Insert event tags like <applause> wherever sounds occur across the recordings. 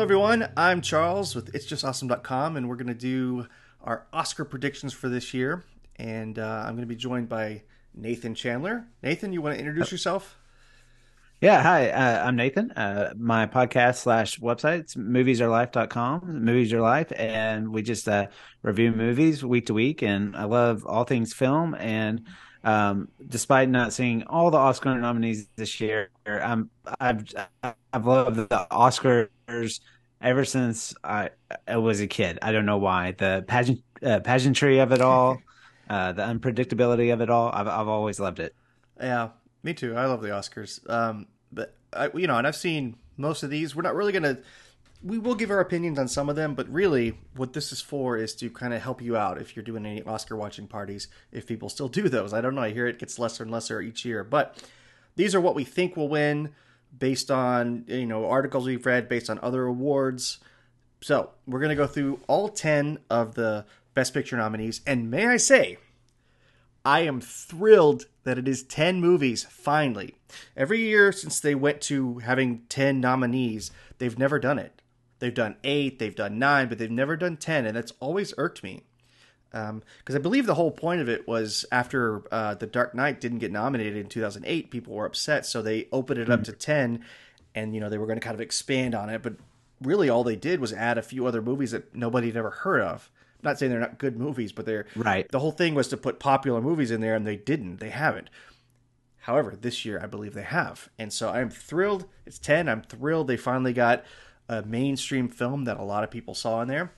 Hello, everyone. I'm Charles with It'sJustAwesome.com, and we're going to do our Oscar predictions for this year. And uh, I'm going to be joined by Nathan Chandler. Nathan, you want to introduce yourself? Yeah, hi, uh, I'm Nathan. Uh, my podcast slash website, it's moviesarelife.com, Movies Are Life, and we just uh, review movies week to week. And I love all things film. And um, despite not seeing all the Oscar nominees this year, I'm, I've I've loved the Oscars ever since I, I was a kid. I don't know why the pageant uh, pageantry of it all, <laughs> uh, the unpredictability of it all. I've I've always loved it. Yeah, me too. I love the Oscars. Um, but I, you know, and I've seen most of these. We're not really gonna. We will give our opinions on some of them, but really, what this is for is to kind of help you out if you're doing any Oscar watching parties. If people still do those, I don't know. I hear it gets lesser and lesser each year, but these are what we think will win based on you know articles we've read, based on other awards. So we're gonna go through all ten of the Best Picture nominees, and may I say, I am thrilled that it is 10 movies, finally. Every year since they went to having 10 nominees, they've never done it. They've done 8, they've done 9, but they've never done 10, and that's always irked me. Because um, I believe the whole point of it was after uh, The Dark Knight didn't get nominated in 2008, people were upset, so they opened it up to 10, and, you know, they were going to kind of expand on it, but really all they did was add a few other movies that nobody had ever heard of I'm not saying they're not good movies, but they're right. The whole thing was to put popular movies in there, and they didn't. They haven't. However, this year I believe they have, and so I'm thrilled. It's ten. I'm thrilled they finally got a mainstream film that a lot of people saw in there,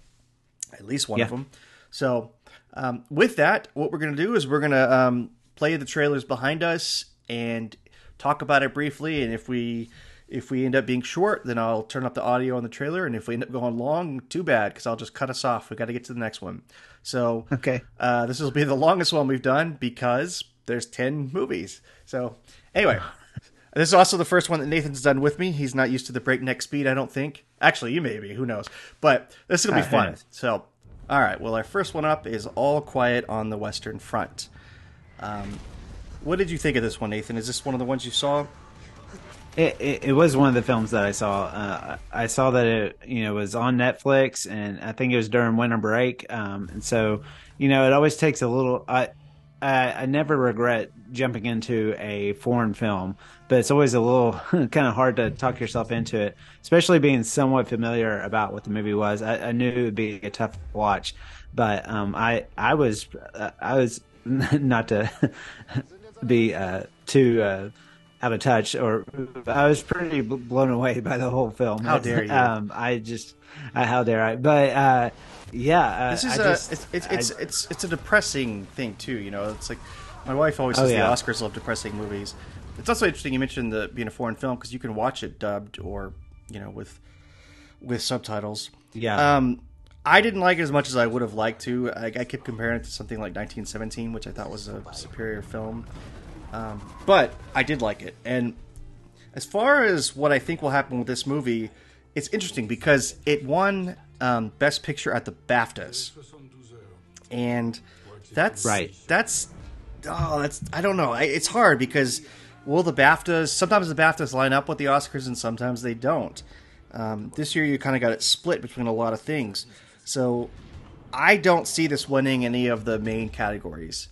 at least one yeah. of them. So, um, with that, what we're gonna do is we're gonna um, play the trailers behind us and talk about it briefly, and if we if we end up being short, then I'll turn up the audio on the trailer, and if we end up going long, too bad, because I'll just cut us off. We got to get to the next one. So, okay, uh, this will be the longest one we've done because there's ten movies. So, anyway, this is also the first one that Nathan's done with me. He's not used to the breakneck speed, I don't think. Actually, you may be. Who knows? But this is gonna be fun. So, all right. Well, our first one up is All Quiet on the Western Front. Um, what did you think of this one, Nathan? Is this one of the ones you saw? It, it, it, was one of the films that I saw. Uh, I saw that it you know was on Netflix, and I think it was during winter break. Um, and so, you know, it always takes a little. I, I, I never regret jumping into a foreign film, but it's always a little <laughs> kind of hard to talk yourself into it, especially being somewhat familiar about what the movie was. I, I knew it would be a tough watch, but um, I I was uh, I was <laughs> not to <laughs> be uh, too uh, out of touch, or I was pretty blown away by the whole film. How dare <laughs> you? Um, I just, uh, how dare I? But uh, yeah, uh, this is I a just, it's it's, it's it's it's a depressing thing too. You know, it's like my wife always says oh, yeah. the Oscars love depressing movies. It's also interesting you mentioned the being a foreign film because you can watch it dubbed or you know with with subtitles. Yeah. Um, I didn't like it as much as I would have liked to. I, I kept comparing it to something like 1917, which I thought was a superior film. Um, but I did like it. And as far as what I think will happen with this movie, it's interesting because it won um, Best Picture at the BAFTAs, and that's right. That's oh, that's I don't know. It's hard because will the BAFTAs sometimes the BAFTAs line up with the Oscars and sometimes they don't. Um, this year you kind of got it split between a lot of things, so I don't see this winning any of the main categories.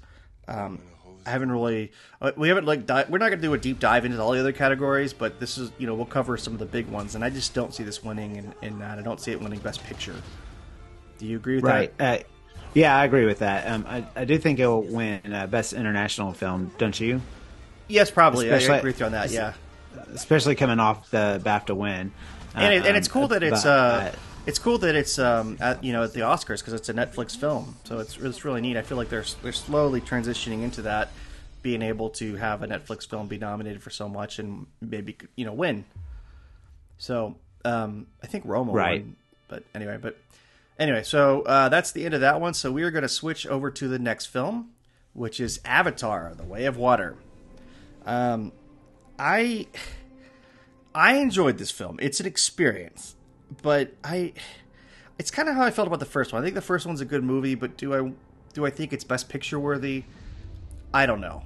Um, I haven't really. Uh, we haven't like. Di- we're not going to do a deep dive into all the other categories, but this is you know we'll cover some of the big ones, and I just don't see this winning in, in that. I don't see it winning Best Picture. Do you agree with right. that? Uh, yeah, I agree with that. Um, I, I do think it will win uh, Best International Film, don't you? Yes, probably. Especially, I agree with you on that. Yeah, especially coming off the BAFTA win. And, it, and it's cool that it's. But, uh, it's cool that it's um, at you know at the Oscars because it's a Netflix film, so it's it's really neat. I feel like they're they're slowly transitioning into that, being able to have a Netflix film be nominated for so much and maybe you know win. So um, I think Roma right, won, but anyway, but anyway, so uh, that's the end of that one. So we are going to switch over to the next film, which is Avatar: The Way of Water. Um, I I enjoyed this film. It's an experience but I, it's kind of how I felt about the first one. I think the first one's a good movie, but do I do I think it's best picture worthy? I don't know.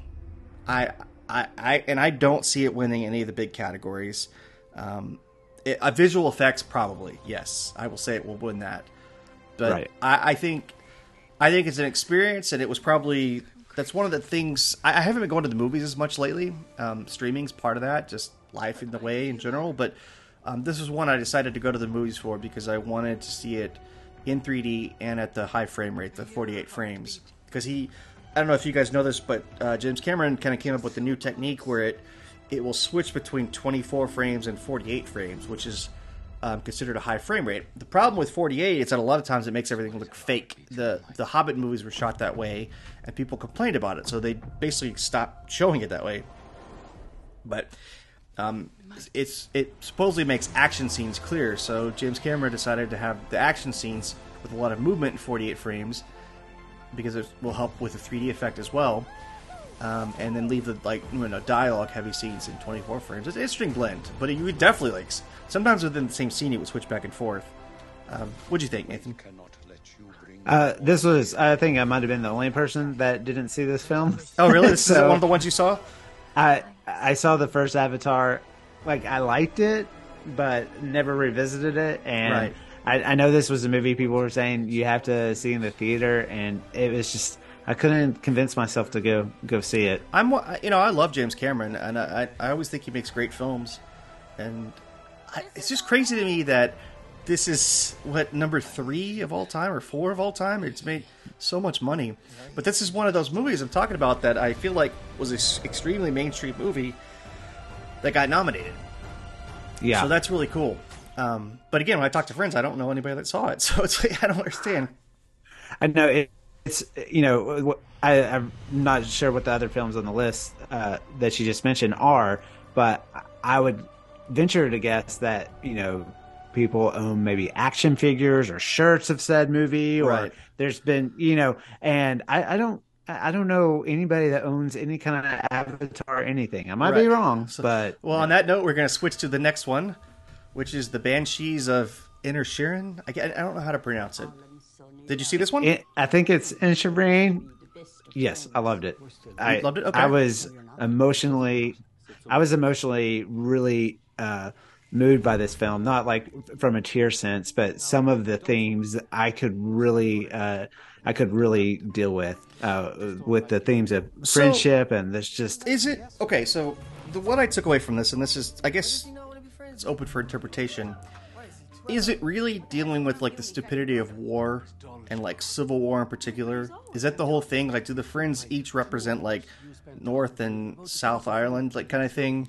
I I, I and I don't see it winning any of the big categories. Um, It, uh, visual effects, probably yes. I will say it will win that. But Right. I, I think, I think it's an experience, and it was probably that's one of the things. I, I haven't been going to the movies as much lately. Um, streaming's part of that, just life in the way in general. But um, this is one I decided to go to the movies for because I wanted to see it in 3D and at the high frame rate, the 48 frames. Because he, I don't know if you guys know this, but uh, James Cameron kind of came up with a new technique where it it will switch between 24 frames and 48 frames, which is um, considered a high frame rate. The problem with 48 is that a lot of times it makes everything look fake. The the Hobbit movies were shot that way, and people complained about it, so they basically stopped showing it that way. But um, it's it supposedly makes action scenes clear. So James Cameron decided to have the action scenes with a lot of movement in 48 frames because it will help with the 3D effect as well. Um, and then leave the like you know dialogue heavy scenes in 24 frames. It's an interesting blend, but you would definitely like sometimes within the same scene it would switch back and forth. Um, what do you think, Nathan? Uh, this was, I think, I might have been the only person that didn't see this film. Oh, really? This is <laughs> one of the ones you saw? I I saw the first Avatar, like I liked it, but never revisited it. And Right. I, I know this was a movie people were saying you have to see in the theater, and it was just I couldn't convince myself to go go see it. I'm, you know, I love James Cameron, and I, I I always think he makes great films, and I, it's just crazy to me that this is what number three of all time or four of all time. It's made so much money, but this is one of those movies I'm talking about that I feel like was an extremely mainstream movie that got nominated. Yeah, So that's really cool. Um, but again, when I talk to friends, I don't know anybody that saw it, <laughs> so it's like I don't understand. I know it, it's you know I, I'm not sure what the other films on the list uh, that you just mentioned are, but I would venture to guess that you know people own maybe action figures or shirts of said movie, or Right. there's been you know, and I, I don't. I don't know anybody that owns any kind of avatar or anything. I might be wrong, So- but Well, on that note, we're going to switch to the next one, which is the Banshees of Inisherin. I, I don't know how to pronounce it. Did you see this one? it, I think it's in Shabreen. Yes, I loved it. I loved it? Okay. I was emotionally, I was emotionally really uh, moved by this film. Not like from a tear sense, but some of the themes I could really, uh, I could really deal with, uh, with the themes of So- friendship and this just. Is it okay? So the what I took away from this, and this is, I guess, it's open for interpretation. Is it really dealing with like the stupidity of war and like civil war in particular? Is that the whole thing? Like, do the friends each represent like North and South Ireland, like kind of thing?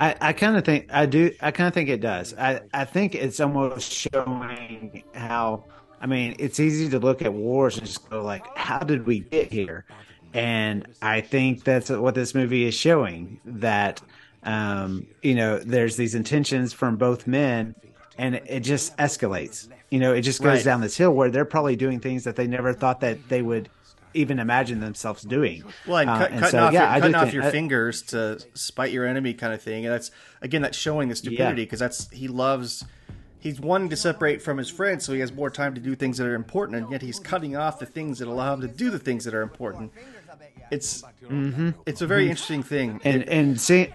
I, I kind of think I do. I kind of think it does. I, I think it's almost showing how. I mean, it's easy to look at wars and just go like, "How did we get here?" And I think that's what this movie is showing. That um, you know, there's these intentions from both men, and it, just escalates. You know, it just goes Right. down this hill where they're probably doing things that they never thought that they would even imagine themselves doing. Well, and, Uh, and cutting so, off, yeah, your, cutting off think- your I- fingers to spite your enemy, kind of thing. And that's again that's showing the stupidity because that's he loves. He's wanting to separate from his friends, so he has more time to do things that are important, and yet he's cutting off the things that allow him to do the things that are important. It's it's a very interesting thing. Mm-hmm. and and see.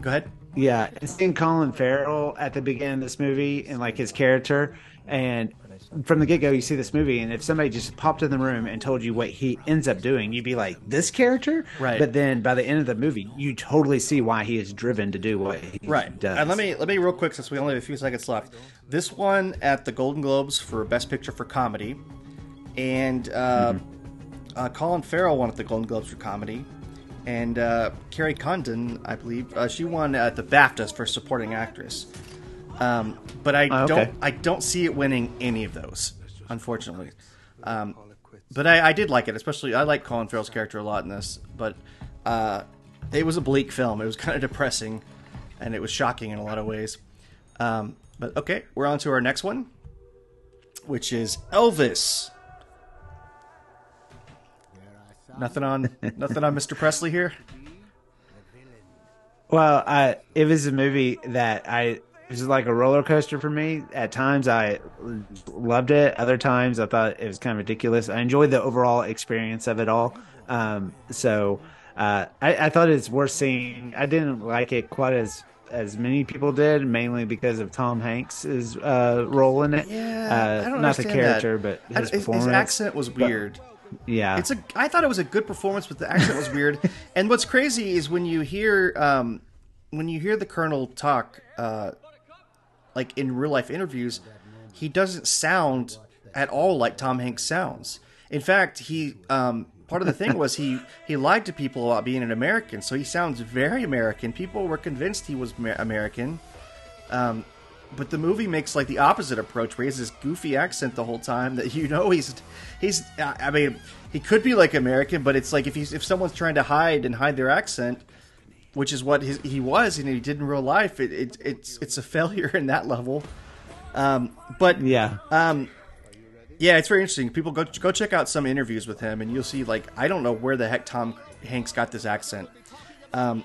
Go ahead. Yeah, seeing Colin Farrell at the beginning of this movie and like his character, and from the get go, you see this movie, and if somebody just popped in the room and told you what he ends up doing, you'd be like, "This character," Right. But then by the end of the movie, you totally see why he is driven to do what he does. Right. does. And let me let me real quick since we only have a few seconds left. This one at the Golden Globes for Best Picture for Comedy, and uh, uh, Colin Farrell won at the Golden Globes for comedy, and uh, Kerry Condon, I believe, uh, she won at the BAFTAs for supporting actress. Um, but I Oh, okay. don't I don't see it winning any of those, unfortunately. Um, but I, I did like it, especially I like Colin Farrell's character a lot in this. But uh, it was a bleak film. It was <laughs> kind of depressing, and it was shocking in a lot of ways. Um, but okay, we're on to our next one, which is Elvis. Nothing on <laughs> nothing on Mr. Presley here. Well, I, it was a movie that I was like a roller coaster for me. At times, I loved it. Other times, I thought it was kind of ridiculous. I enjoyed the overall experience of it all. Um, so uh, I, I thought it's worth seeing. I didn't like it quite as as many people did, mainly because of Tom Hanks' uh, role in it. Yeah, uh, I don't not the character, that. but his his, performance. his accent was weird. yeah, It's a. I thought it was a good performance, but the accent was weird. <laughs> and what's crazy is when you hear um, when you hear the colonel talk, uh, like in real life interviews, he doesn't sound at all like Tom Hanks sounds. In fact, he um, part of the thing was he <laughs> he lied to people about being an American, so he sounds very American. People were convinced he was American. Um, but the movie makes like the opposite approach, where he has this goofy accent the whole time that you know he's he's. I mean, he could be like American, but it's like if he's if someone's trying to hide and hide their accent, which is what his, he was and he did in real life, it, it it's it's a failure <laughs> in that level. Um, but yeah. um, yeah, it's very interesting. People go go check out some interviews with him, and you'll see like I don't know where the heck Tom Hanks got this accent. Um,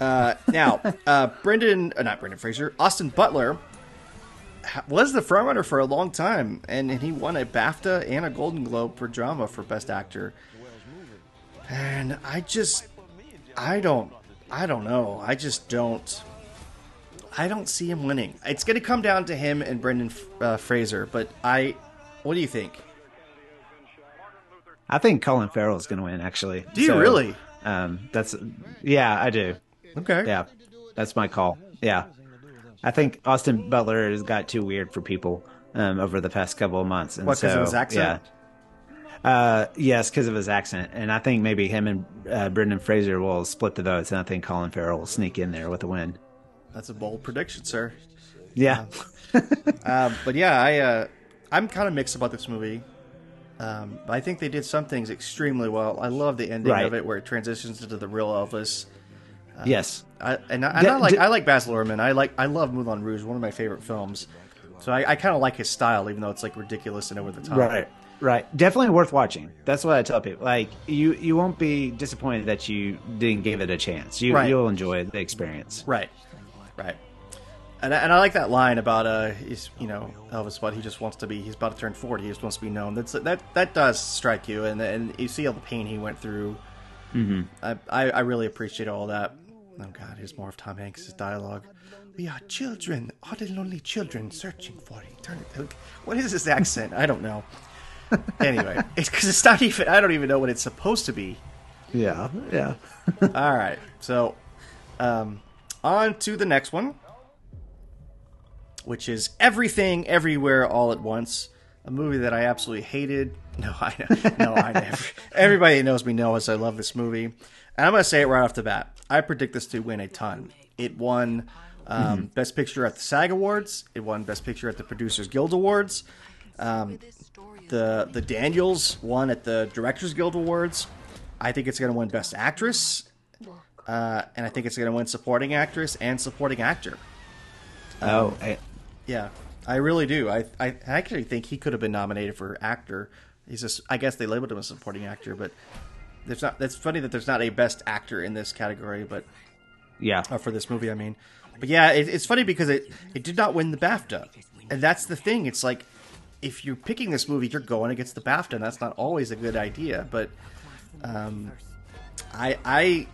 uh, now, <laughs> uh, Brendan, uh, not Brendan Fraser, Austin Butler was the frontrunner for a long time, and, and he won a BAFTA and a Golden Globe for drama for Best Actor. And I just, I don't, I don't know. I just don't. I don't see him winning. It's going to come down to him and Brendan uh, Fraser, but I. What do you think? I think Colin Farrell is going to win. Actually, Do you really? Um, that's yeah, I do. Okay. Yeah, that's my call. Yeah, I think Austin Butler has got too weird for people um, over the past couple of months. And What, 'cause of so, his accent? Yeah. Uh, yes, because of his accent, and I think maybe him and uh, Brendan Fraser will split the votes, and I think Colin Farrell will sneak in there with a win. That's a bold prediction, sir. Yeah, Um, <laughs> but yeah, I uh, I'm kind of mixed about this movie. Um, I think they did some things extremely well. I love the ending Right. of it where it transitions into the real Elvis. yes, I, and I, and I Did- like did- I like Baz Luhrmann. I like I love Moulin Rouge, one of my favorite films. So I, I kind of like his style, even though it's like ridiculous and over the top. right, right. Definitely worth watching. That's what I tell people. Like you, you won't be disappointed that you didn't give it a chance. You, Right. you'll enjoy the experience. Right, right. And I, and I like that line about uh, he's you know Elvis, what he just wants to be. He's about to turn forty. He just wants to be known. That's that that does strike you, and and you see all the pain he went through. Mm-hmm. I, I I really appreciate all that. Oh God, here's more of Tom Hanks' dialogue. We are children, odd and lonely children, searching for eternity. What is this accent? I don't know. <laughs> Anyway, it's because it's not even. I don't even know what it's supposed to be. Yeah, yeah. <laughs> All right. So, um, on to the next one, which is Everything Everywhere All at Once, a movie that I absolutely hated. No, I no, I <laughs> never. Everybody that knows me knows I love this movie, and I'm gonna say it right off the bat. I predict this to win a ton. It won um, Best Picture at the SAG Awards. It won Best Picture at the Producers Guild Awards. Um, the the Daniels won at the Directors Guild Awards. I think it's going to win Best Actress, uh, and I think it's going to win Supporting Actress and Supporting Actor. Oh, eh, Yeah, I really do. I I actually think he could have been nominated for actor. He's just I guess they labeled him a supporting actor, but there's not. That's funny that there's not a Best Actor in this category, but yeah. uh, for this movie, I mean. But yeah, it, it's funny because it it did not win the BAFTA, and that's the thing. It's like if you're picking this movie, you're going against the BAFTA, and that's not always a good idea. But um, I I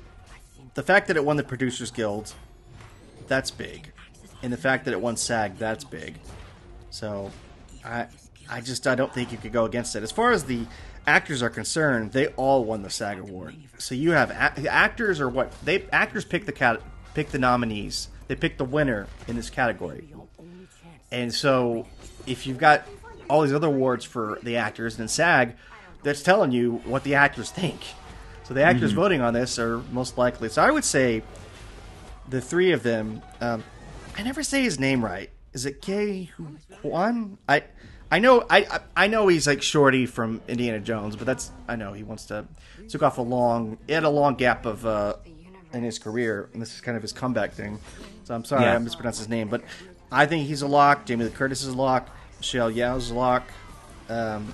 the fact that it won the Producers Guild, that's big, and the fact that it won SAG, that's big. So I I just I don't think you could go against it. As far as the actors are concerned, they all won the SAG award. So you have a- actors are what they actors pick the cat pick the nominees. They pick the winner in this category. And so if you've got all these other awards for the actors and SAG, that's telling you what the actors think. So the actors voting on this are most likely. So I would say the three of them. Um, I never say his name right. Is it Kei Kwan? I I know I I- I know he's like Shorty from Indiana Jones, but that's I know he wants to took off a long he had a long gap of uh, in his career, and this is kind of his comeback thing. So I'm sorry Yeah. I mispronounced his name, but I think he's a lock. Jamie Lee Curtis is a lock. Michelle Yeoh's a lock. Um,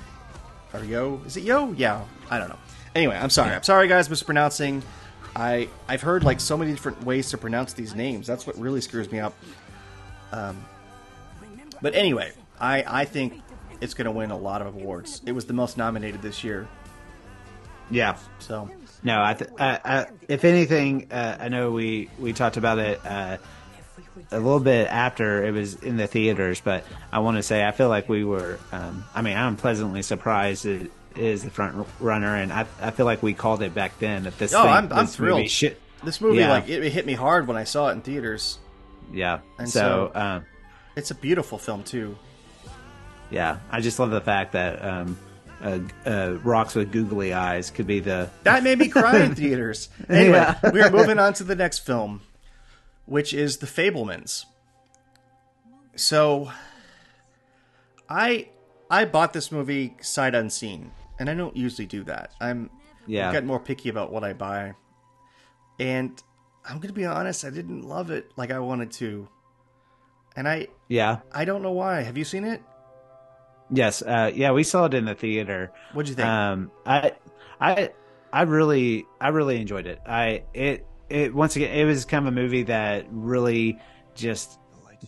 or Yo? Is it Yo? Yeah, I don't know. Anyway, I'm sorry. I'm sorry, guys, mispronouncing. I I've heard like so many different ways to pronounce these names. That's what really screws me up. Um, but anyway, I I think it's going to win a lot of awards. It was the most nominated this year. Yeah. So No, I, th- I, I if anything, uh, I know we we talked about it uh, a little bit after it was in the theaters, but I want to say I feel like we were. Um, I mean, I'm pleasantly surprised it is the front runner, and I, I feel like we called it back then. That this, Oh, thing, I'm- I'm this movie thrilled. should- This movie, Yeah. like, it, it hit me hard when I saw it in theaters. yeah. And so, so- um, It's a beautiful film too. yeah, I just love the fact that um, uh, uh, rocks with googly eyes could be the That made me cry in <laughs> theaters. Anyway, Yeah. we are moving on to the next film, which is The Fabelmans. So, I I bought this movie sight unseen, and I don't usually do that. I'm Yeah. I've gotten more picky about what I buy, and I'm gonna be honest, I didn't love it like I wanted to, and I yeah. I don't know why. Have you seen it? Yes, uh, yeah, we saw it in the theater. What'd you think? Um, I, I, I really, I really enjoyed it. I, it, it once again, it was kind of a movie that really just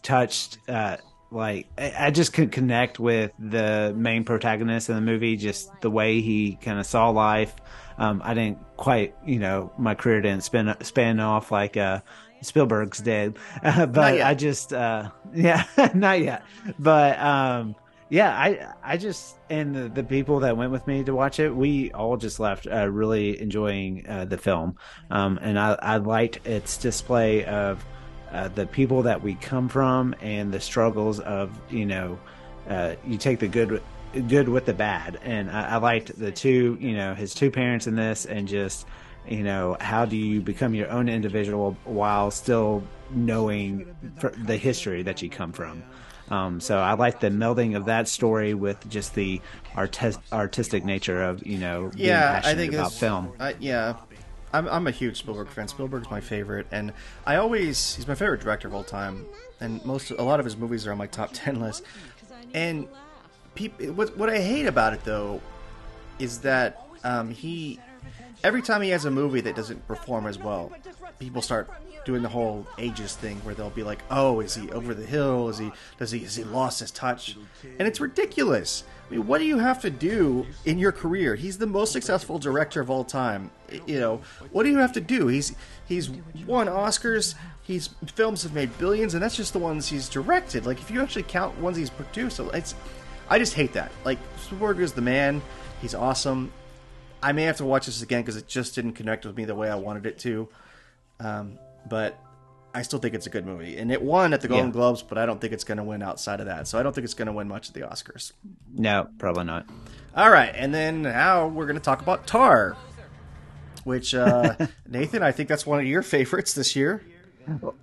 touched. Uh, like I I just could connect with the main protagonist in the movie, just the way he kind of saw life. Um, I didn't quite, you know, my career didn't spin span off like uh, Spielberg's did, uh, <laughs> but. I just, uh, <laughs> yeah, <laughs> not yet. But um, yeah, I, I just and the, the people that went with me to watch it, we all just left uh, really enjoying uh, the film, um, and I, I liked its display of uh, the people that we come from and the struggles of you know uh, you take the good good with the bad. And I, I liked the two you know his two parents in this and just you know how do you become your own individual while still knowing the history that you come from um, so I like the melding of that story with just the artis- artistic nature of you know being yeah, I passionate think about film I, yeah, I'm I'm a huge Spielberg fan. Spielberg's my favorite, and I always he's my favorite director of all time. And most a lot of his movies are on my top <laughs> ten list. And people, what what I hate about it though is that um, he every time he has a movie that doesn't perform as well, people start doing the whole ages thing where they'll be like, "Oh, is he over the hill? Is he does he has he lost his touch?" And it's ridiculous. I mean, what do you have to do in your career? He's the most successful director of all time. You know, what do you have to do? He's he's won Oscars. He's films have made billions, and that's just the ones he's directed. Like if you actually count ones he's produced, it's I just hate that. Like Spielberg is the man. He's awesome. I may have to watch this again because it just didn't connect with me the way I wanted it to. Um, but I still think it's a good movie, and it won at the Golden Yeah. Globes. But I don't think it's going to win outside of that. So I don't think it's going to win much of the Oscars. no probably not All right, and then now we're going to talk about Tar, which uh, <laughs> Nathan, I think that's one of your favorites this year.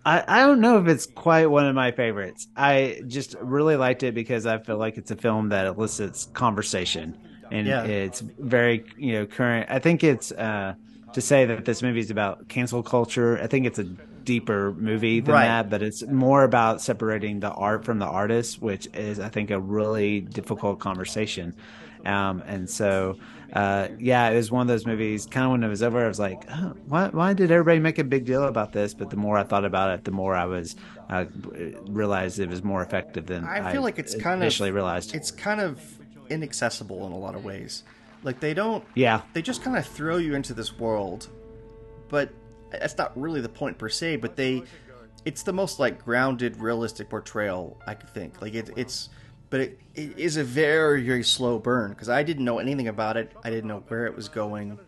I, I don't know if it's quite one of my favorites. I just really liked it because I feel like it's a film that elicits conversation and Yeah. it's very you know current. I think it's uh, to say that this movie is about cancel culture. I think it's a deeper movie than Right. that, but it's more about separating the art from the artist, which is I think a really difficult conversation. Um, and so, uh, yeah, it was one of those movies. Kind of when it was over, I was like, oh, "Why? Why did everybody make a big deal about this?" But the more I thought about it, the more I was uh, realized it was more effective than I feel like it's kind initially of realized. It's kind of inaccessible in a lot of ways. Like they don't. Yeah, They just kind of throw you into this world, but that's not really the point per se. But they, it's the most like grounded, realistic portrayal I could think. Like it, it's, but it, it is a very very slow burn because I didn't know anything about it. I didn't know where it was going,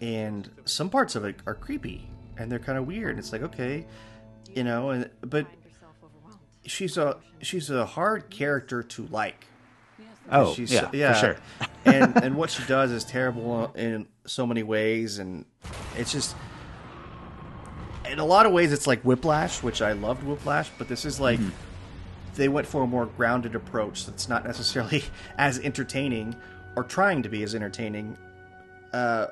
and some parts of it are creepy and they're kind of weird. It's like okay, you know, and but she's a she's a hard character to like. Oh She's yeah, yeah, for sure. <laughs> and and what she does is terrible in so many ways, and it's just in a lot of ways it's like Whiplash, which I loved Whiplash, but this is like they went for a more grounded approach that's not necessarily <laughs> as entertaining or trying to be as entertaining. Uh,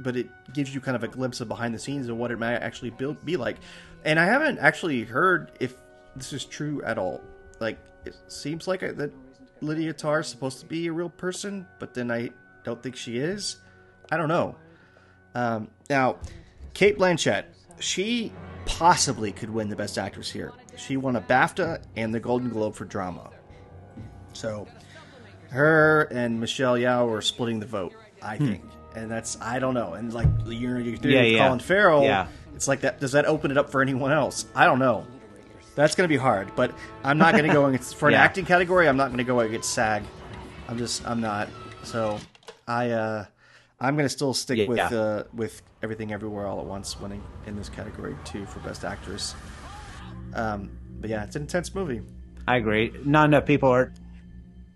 but it gives you kind of a glimpse of behind the scenes of what it might actually build, be like. And I haven't actually heard if this is true at all. Like, it seems like I, that Lydia Tár supposed to be a real person, but then I don't think she is. I don't know. Um, now, Cate Blanchett, she possibly could win the Best Actress here. She won a BAFTA and the Golden Globe for drama. So, her and Michelle Yao are splitting the vote, I think. And that's I don't know. And like you're, you're Hmm. Yeah, with yeah. Colin Farrell, Yeah. it's like that. Does that open it up for anyone else? I don't know. That's going to be hard, but I'm not going to go <laughs> against for an Yeah. acting category. I'm not going to go against SAG. I'm just I'm not. So I uh, I'm going to still stick Yeah. with uh, with everything everywhere all at once winning in this category too for best actress. Um, but yeah, it's an intense movie. I agree. Not enough people are.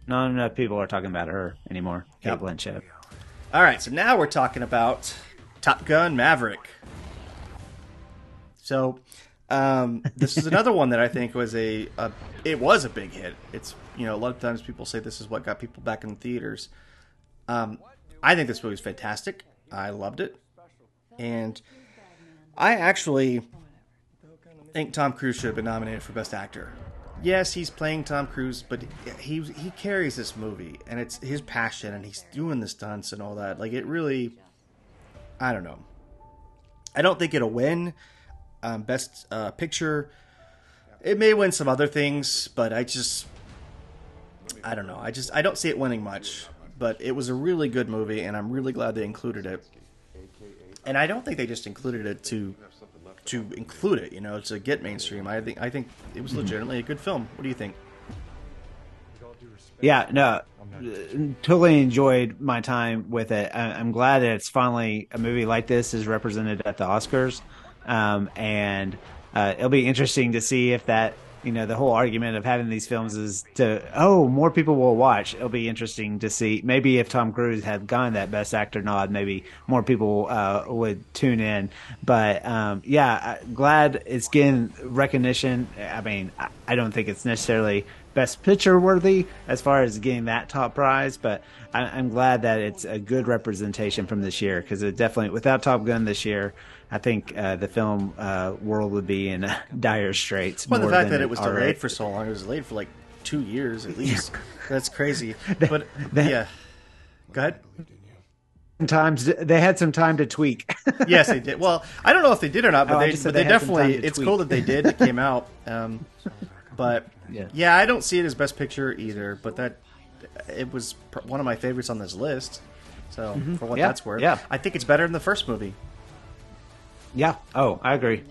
Not enough people are talking about her anymore. Cate Yep. Blanchett. All right, so now we're talking about Top Gun Maverick. So, um, this is another <laughs> one that I think was a, a it was a big hit. It's you know a lot of times people say this is what got people back in the theaters. Um, I think this movie is fantastic. I loved it, and I actually think Tom Cruise should have been nominated for Best Actor. Yes, he's playing Tom Cruise, but he he carries this movie, and it's his passion, and he's doing the stunts and all that. Like it really, I don't know. I don't think it'll win um, Best uh, Picture. It may win some other things, but I just, I don't know. I just I don't see it winning much. But it was a really good movie, and I'm really glad they included it. And I don't think they just included it to to include it, you know, to get mainstream. I think I think it was legitimately a good film. What do you think? Yeah, no, totally enjoyed my time with it. I, I'm glad that it's finally a movie like this is represented at the Oscars, um, and uh, it'll be interesting to see if that you know the whole argument of having these films is to oh more people will watch. It'll be interesting to see maybe if Tom Cruise had gotten that Best Actor nod, maybe more people uh, would tune in. But um, yeah, glad it's getting recognition. I mean, I- don't think it's necessarily best picture worthy as far as getting that top prize, but I, I'm glad that it's a good representation from this year because it definitely without Top Gun this year, I think uh, the film uh, world would be in <laughs> dire straits. Well, the fact than that it was already- delayed for so long, it was delayed for like two years at <laughs> least. That's crazy. <laughs> But yeah, go ahead. Sometimes they had some time to tweak. Yes, they did. Well, I don't know if they did or not, but Oh, they, but they, they had some time definitely. to It's tweak. cool that they did. It came out. Um, but Yeah. yeah. I don't see it as best picture either. But that it was pr- one of my favorites on this list. So for what Mm-hmm. Yeah, that's worth, yeah. I think it's better than the first movie. Yeah. Oh, I agree.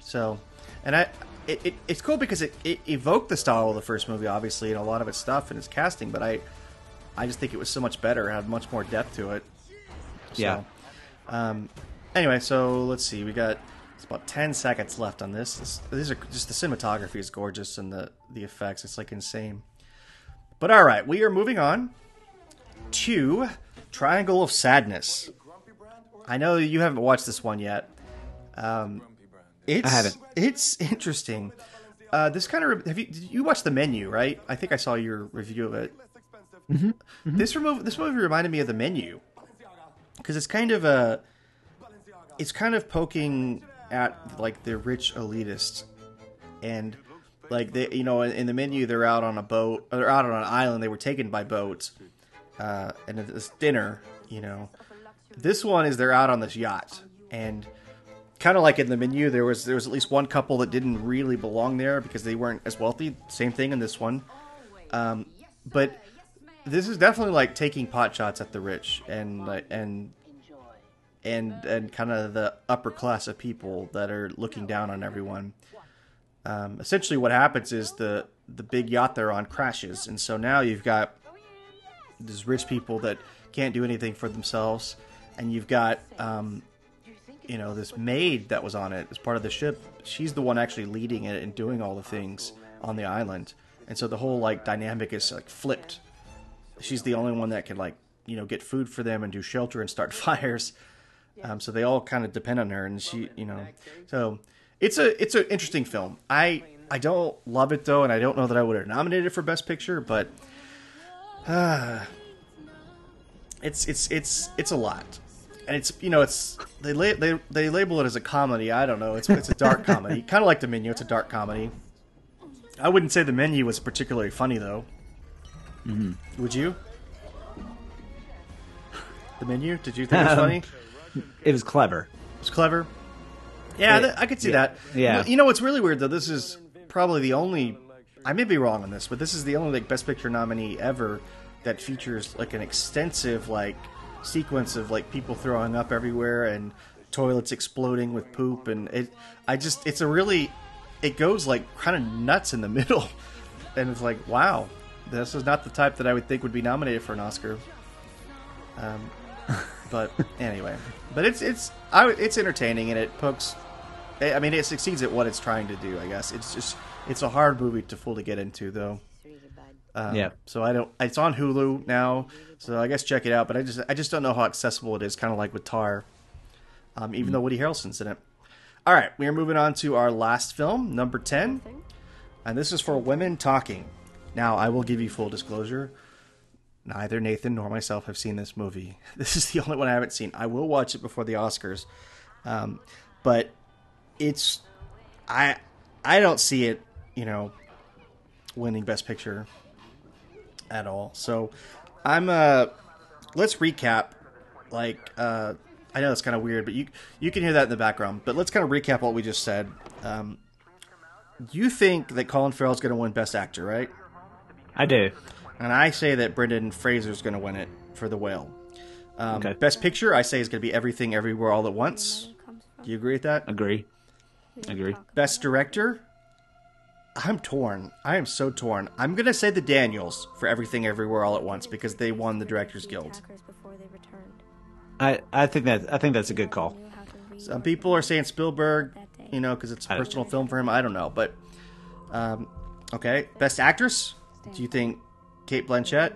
So, and I, it, it, it's cool because it, it evoked the style of the first movie, obviously, and a lot of its stuff and its casting. But I, I just think it was so much better, had much more depth to it. So, Yeah. Um, anyway, so let's see. We got it's about ten seconds left on this. this. These are just the cinematography is gorgeous and the the effects. It's like insane. But all right, we are moving on to Triangle of Sadness. I know you haven't watched this one yet. Um, it's, I haven't. It's interesting. Uh, this kind of have you did you watch the menu right? I think I saw your review of it. Mm-hmm. This remove this movie reminded me of the menu because it's kind of a it's kind of poking at like the rich elitist and like they you know in, in the menu they're out on a boat or they're out on an island they were taken by boats uh, and at this dinner you know this one is they're out on this yacht and kind of like in the menu there was there was at least one couple that didn't really belong there because they weren't as wealthy. Same thing in this one. Um, but this is definitely like taking pot shots at the rich and and and and kind of the upper class of people that are looking down on everyone. Um, essentially, what happens is the the big yacht they're on crashes, and so now you've got these rich people that can't do anything for themselves, and you've got um, you know this maid that was on it as part of the ship. She's the one actually leading it and doing all the things on the island, and so the whole like dynamic is like flipped. She's the only one that can like you know get food for them and do shelter and start <laughs> fires. Um, so they all kind of depend on her, and she, you know, so it's a it's an interesting film. I I don't love it though, and I don't know that I would have nominated it for Best Picture, but uh, <sighs> it's it's it's it's a lot, and it's you know it's they la- they they label it as a comedy. I don't know. It's it's a dark comedy, kind of like the menu. It's a dark comedy. I wouldn't say the menu was particularly funny though. Mm-hmm. Would you? The menu? Did you think it was Um, funny? It was clever. It's clever. Yeah, Yeah, th- I could see yeah, that. yeah. You know what's really weird though? This is probably the only. I may be wrong on this, but this is the only like Best Picture nominee ever that features like an extensive like sequence of like people throwing up everywhere and toilets exploding with poop and it. I just it's a really it goes like kind of nuts in the <laughs> middle, and it's like, wow, this is not the type that I would think would be nominated for an Oscar. Um, <laughs> but anyway, but it's it's I, it's entertaining and it pokes. I mean, it succeeds at what it's trying to do. I guess it's just it's a hard movie to fully get into though. Um, Yeah. So I don't. It's on Hulu now, so I guess check it out. But I just I just don't know how accessible it is. Kind of like with Tar, um, even though Woody Harrelson's in it. All right, we are moving on to our last film, number ten, and this is for women talking. Now I will give you full disclosure. Neither Nathan nor myself have seen this movie. <laughs> This is the only one I haven't seen. I will watch it before the Oscars, um, but it's I I don't see it. You know, winning Best Picture at all. So I'm uh let's recap like uh I know that's kind of weird, but you you can hear that in the background. But let's kind of recap what we just said. Um you think that Colin Farrell's going to win Best Actor, right? I do. And I say that Brendan Fraser's going to win it for The Whale. Um, Okay. Best Picture, I say is going to be Everything Everywhere All at Once. Do you agree with that? Agree. Agree. Best Director, I'm torn. I am so torn. I'm going to say the Daniels for Everything Everywhere All at Once because they won the Directors Guild. I, I think that I think that's a good call. Some people are saying Spielberg, you know, because it's a personal film for him. I don't know, but um, okay. Best actress? Do you think Cate Blanchett?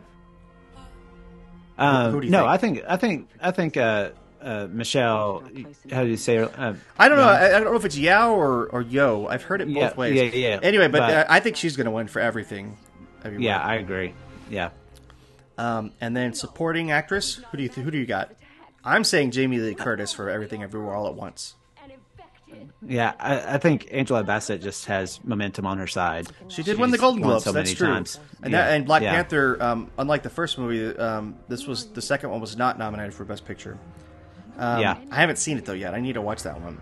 Um, who do you no, think? I think I think I think uh, uh, Michelle. How do you say? her? Uh, I don't know. Yeoh? I, I don't know if it's Yao or, or Yo. I've heard it both Yeah, ways. yeah, yeah. Anyway, but, But- uh, I think she's going to win for everything. everywhere. yeah, I agree. Yeah, Um, and then supporting actress. Who do you th- who do you got? I'm saying Jamie Lee Curtis for Everything Everywhere All at Once. yeah. I, I think Angela Bassett just has momentum on her side. She did win the Golden Globes. so that's many true. times. And Yeah, that, and Black yeah. Panther, um, unlike the first movie, um, this was the second one was not nominated for Best Picture. Um, Yeah. I haven't seen it though yet. I need to watch that one.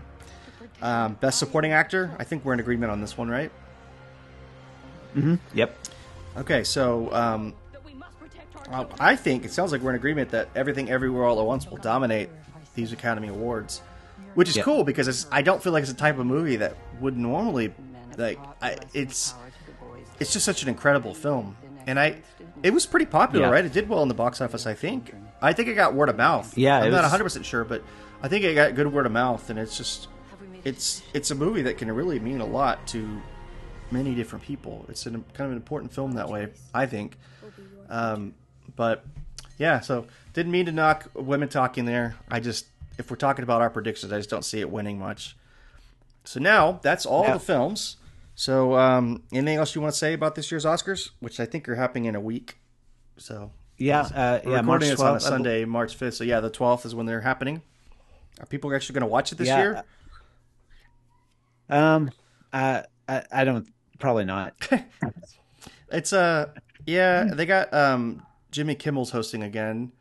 Um, Best Supporting Actor. I think we're in agreement on this one, right? Yep. Okay, so um, I think it sounds like we're in agreement that Everything Everywhere All at Once will dominate these Academy Awards, which is Yeah. cool because it's, I don't feel like it's a type of movie that would normally like. I, it's it's just such an incredible film, and I it was pretty popular, Yeah. right? It did well in the box office, I think. I think it got word of mouth. Yeah, I'm not 100 percent sure, but I think it got good word of mouth, and it's just it's it's a movie that can really mean a lot to many different people. It's an, kind of an important film that way, I think. Um, but yeah, so didn't mean to knock women talking there. I just, if we're talking about our predictions, I just don't see it winning much. So now that's all Yeah. the films. So um, anything else you want to say about this year's Oscars, which I think are happening in a week? So Yeah. Uh, yeah. March recording this on a Sunday, March fifth. So yeah, the twelfth is when they're happening. Are people actually going to watch it this Yeah. year? Um. I, I I don't. Probably not. <laughs> It's uh yeah, they got um Jimmy Kimmel's hosting again,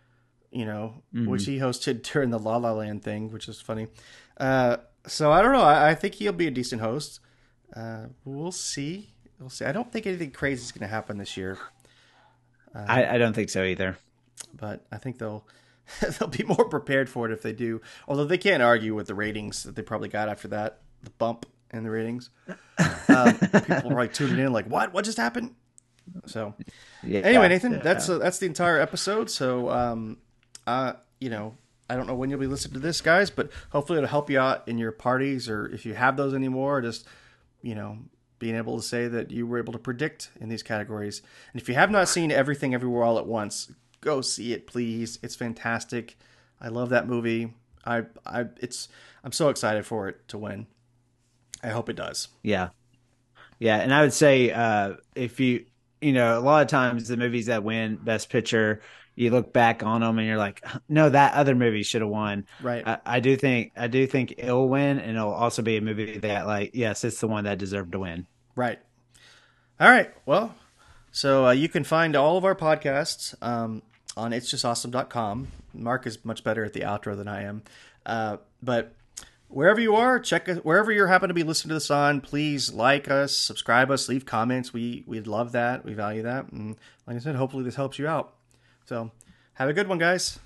you know, which he hosted <laughs> during the La La Land thing, which is funny. Uh so I don't know, I, I think he'll be a decent host. Uh we'll see. We'll see. I don't think anything crazy is gonna happen this year, I, I don't think so either. but I think they'll <laughs> they'll be more prepared for it if they do. Although they can't argue with the ratings that they probably got after that, the bump in the ratings. Um, <laughs> people are probably tuning in like, what? What just happened? So Yeah. anyway, Nathan, Yeah. that's uh, that's the entire episode. So, um, uh, you know, I don't know when you'll be listening to this, guys, but hopefully it'll help you out in your parties, or if you have those anymore, just you know, being able to say that you were able to predict in these categories. And if you have not seen Everything Everywhere All at Once, go see it, please. It's fantastic. I love that movie. I, I, it's, I'm so excited for it to win. I hope it does. Yeah. Yeah, and I would say uh, if you you know a lot of times the movies that win Best Picture, you look back on them and you're like, no, that other movie should have won. Right. I, I do think I do think it'll win, and it'll also be a movie that like yes, it's the one that deserved to win. Right. All right. Well, so uh, you can find all of our podcasts um, on itsjustawesome.com. Mark is much better at the outro than I am. Uh, but wherever you are, check wherever you happen to be listening to this on, please like us, subscribe us, leave comments. We we'd love that. We value that. And like I said, hopefully this helps you out. So have a good one, guys.